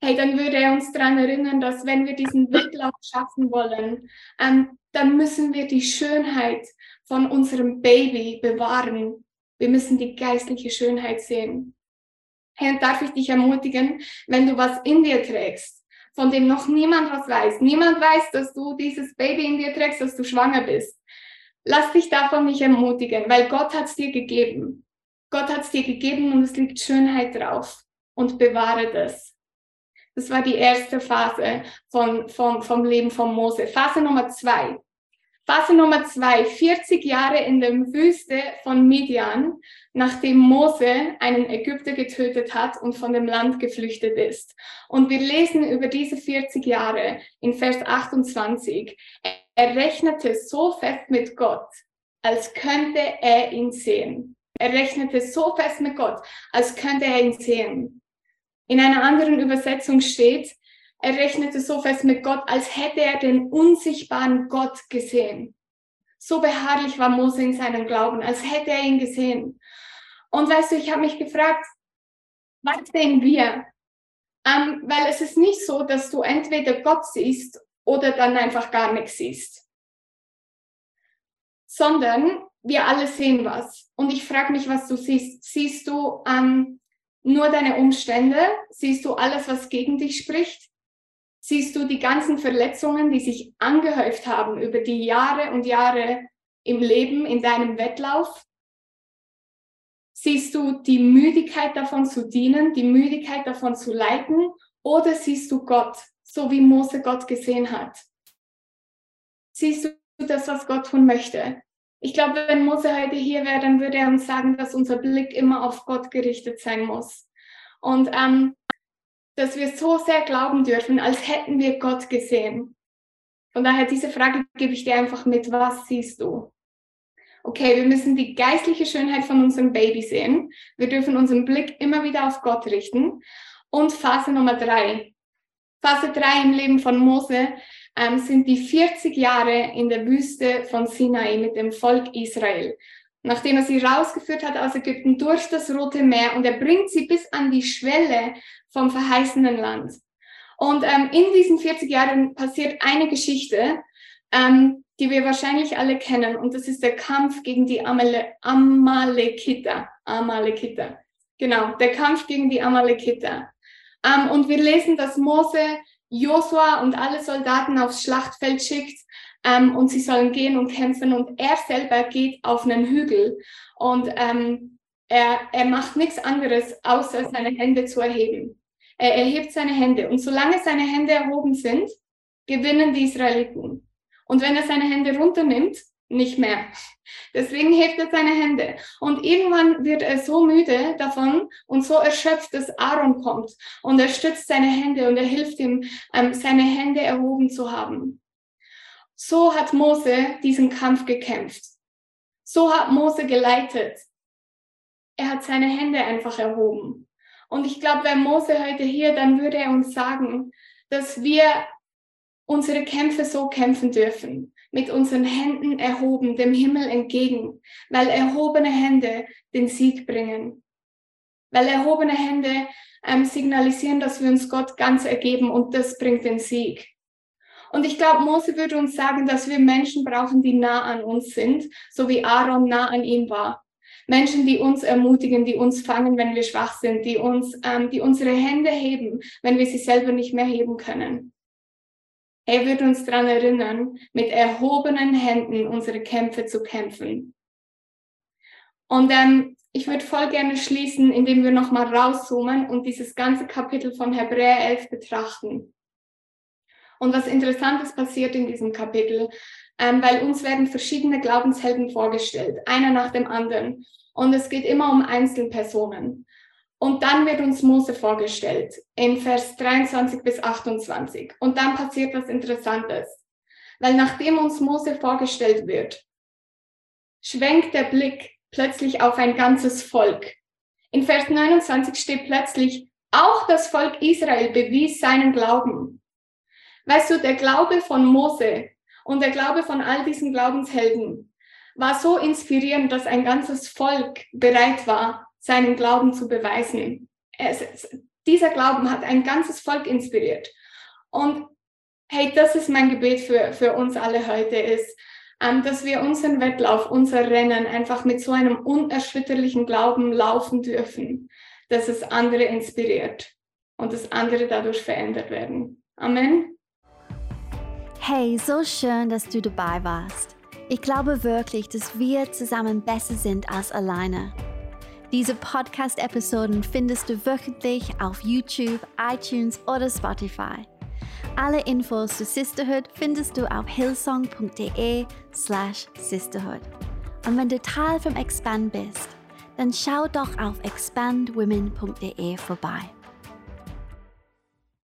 hey, dann würde er uns daran erinnern, dass wenn wir diesen Wettlauf schaffen wollen, ähm, dann müssen wir die Schönheit von unserem Baby bewahren. Wir müssen die geistliche Schönheit sehen. Darf ich dich ermutigen, wenn du was in dir trägst, von dem noch niemand was weiß, niemand weiß, dass du dieses Baby in dir trägst, dass du schwanger bist, lass dich davon nicht ermutigen, weil Gott hat es dir gegeben. Gott hat es dir gegeben und es liegt Schönheit drauf und bewahre das. Das war die erste Phase von, vom, vom Leben von Mose. Phase Nummer zwei. Phase Nummer zwei, 40 Jahre in der Wüste von Midian, nachdem Mose einen Ägypter getötet hat und von dem Land geflüchtet ist. Und wir lesen über diese 40 Jahre in Vers 28. Er rechnete so fest mit Gott, als könnte er ihn sehen. Er rechnete so fest mit Gott, als könnte er ihn sehen. In einer anderen Übersetzung steht, er rechnete so fest mit Gott, als hätte er den unsichtbaren Gott gesehen. So beharrlich war Mose in seinem Glauben, als hätte er ihn gesehen. Und weißt du, ich habe mich gefragt, was sehen wir? Ähm, weil es ist nicht so, dass du entweder Gott siehst oder dann einfach gar nichts siehst. Sondern wir alle sehen was. Und ich frage mich, was du siehst. Siehst du ähm, nur deine Umstände? Siehst du alles, was gegen dich spricht? Siehst du die ganzen Verletzungen, die sich angehäuft haben über die Jahre und Jahre im Leben, in deinem Wettlauf? Siehst du die Müdigkeit davon zu dienen, die Müdigkeit davon zu leiten? Oder siehst du Gott? so wie Mose Gott gesehen hat. Siehst du das, was Gott tun möchte? Ich glaube, wenn Mose heute hier wäre, dann würde er uns sagen, dass unser Blick immer auf Gott gerichtet sein muss. Und ähm, dass wir so sehr glauben dürfen, als hätten wir Gott gesehen. Von daher, diese Frage gebe ich dir einfach mit, was siehst du? Okay, wir müssen die geistliche Schönheit von unserem Baby sehen. Wir dürfen unseren Blick immer wieder auf Gott richten. Und Phase Nummer drei, Phase 3 im Leben von Mose ähm, sind die 40 Jahre in der Wüste von Sinai mit dem Volk Israel. Nachdem er sie rausgeführt hat aus Ägypten durch das Rote Meer und er bringt sie bis an die Schwelle vom verheißenen Land. Und ähm, in diesen 40 Jahren passiert eine Geschichte, ähm, die wir wahrscheinlich alle kennen. Und das ist der Kampf gegen die Amale Amalekiter. Amalekiter. Genau, der Kampf gegen die Amalekiter. Ähm, und wir lesen, dass Mose Josua und alle Soldaten aufs Schlachtfeld schickt ähm, und sie sollen gehen und kämpfen und er selber geht auf einen Hügel und ähm, er, er macht nichts anderes, außer seine Hände zu erheben. Er erhebt seine Hände und solange seine Hände erhoben sind, gewinnen die Israeliten. Und wenn er seine Hände runternimmt, nicht mehr. Deswegen hebt er seine Hände. Und irgendwann wird er so müde davon und so erschöpft, dass Aaron kommt und er stützt seine Hände und er hilft ihm, ähm, seine Hände erhoben zu haben. So hat Mose diesen Kampf gekämpft. So hat Mose geleitet. Er hat seine Hände einfach erhoben. Und ich glaube, wenn Mose heute hier, dann würde er uns sagen, dass wir unsere Kämpfe so kämpfen dürfen, mit unseren Händen erhoben dem Himmel entgegen, weil erhobene Hände den Sieg bringen. Weil erhobene Hände ähm, signalisieren, dass wir uns Gott ganz ergeben und das bringt den Sieg. Und ich glaube, Mose würde uns sagen, dass wir Menschen brauchen, die nah an uns sind, so wie Aaron nah an ihm war. Menschen, die uns ermutigen, die uns fangen, wenn wir schwach sind, die uns, ähm, die unsere Hände heben, wenn wir sie selber nicht mehr heben können. Er wird uns daran erinnern, mit erhobenen Händen unsere Kämpfe zu kämpfen. Und ähm, ich würde voll gerne schließen, indem wir nochmal rauszoomen und dieses ganze Kapitel von Hebräer 11 betrachten. Und was Interessantes passiert in diesem Kapitel, ähm, weil uns werden verschiedene Glaubenshelden vorgestellt, einer nach dem anderen. Und es geht immer um Einzelpersonen. Und dann wird uns Mose vorgestellt in Vers 23 bis 28. Und dann passiert was Interessantes. Weil nachdem uns Mose vorgestellt wird, schwenkt der Blick plötzlich auf ein ganzes Volk. In Vers 29 steht plötzlich, auch das Volk Israel bewies seinen Glauben. Weißt du, der Glaube von Mose und der Glaube von all diesen Glaubenshelden war so inspirierend, dass ein ganzes Volk bereit war, seinen Glauben zu beweisen. Es, dieser Glauben hat ein ganzes Volk inspiriert. Und hey, das ist mein Gebet für, für uns alle heute, ist, ähm, dass wir unseren Wettlauf, unser Rennen einfach mit so einem unerschütterlichen Glauben laufen dürfen, dass es andere inspiriert und dass andere dadurch verändert werden. Amen. Hey, so schön, dass du dabei warst. Ich glaube wirklich, dass wir zusammen besser sind als alleine. Diese Podcast-Episoden findest du wöchentlich auf YouTube, iTunes oder Spotify. Alle Infos zu Sisterhood findest du auf hillsong.de slash sisterhood. Und wenn du Teil vom Expand bist, dann schau doch auf expandwomen.de vorbei.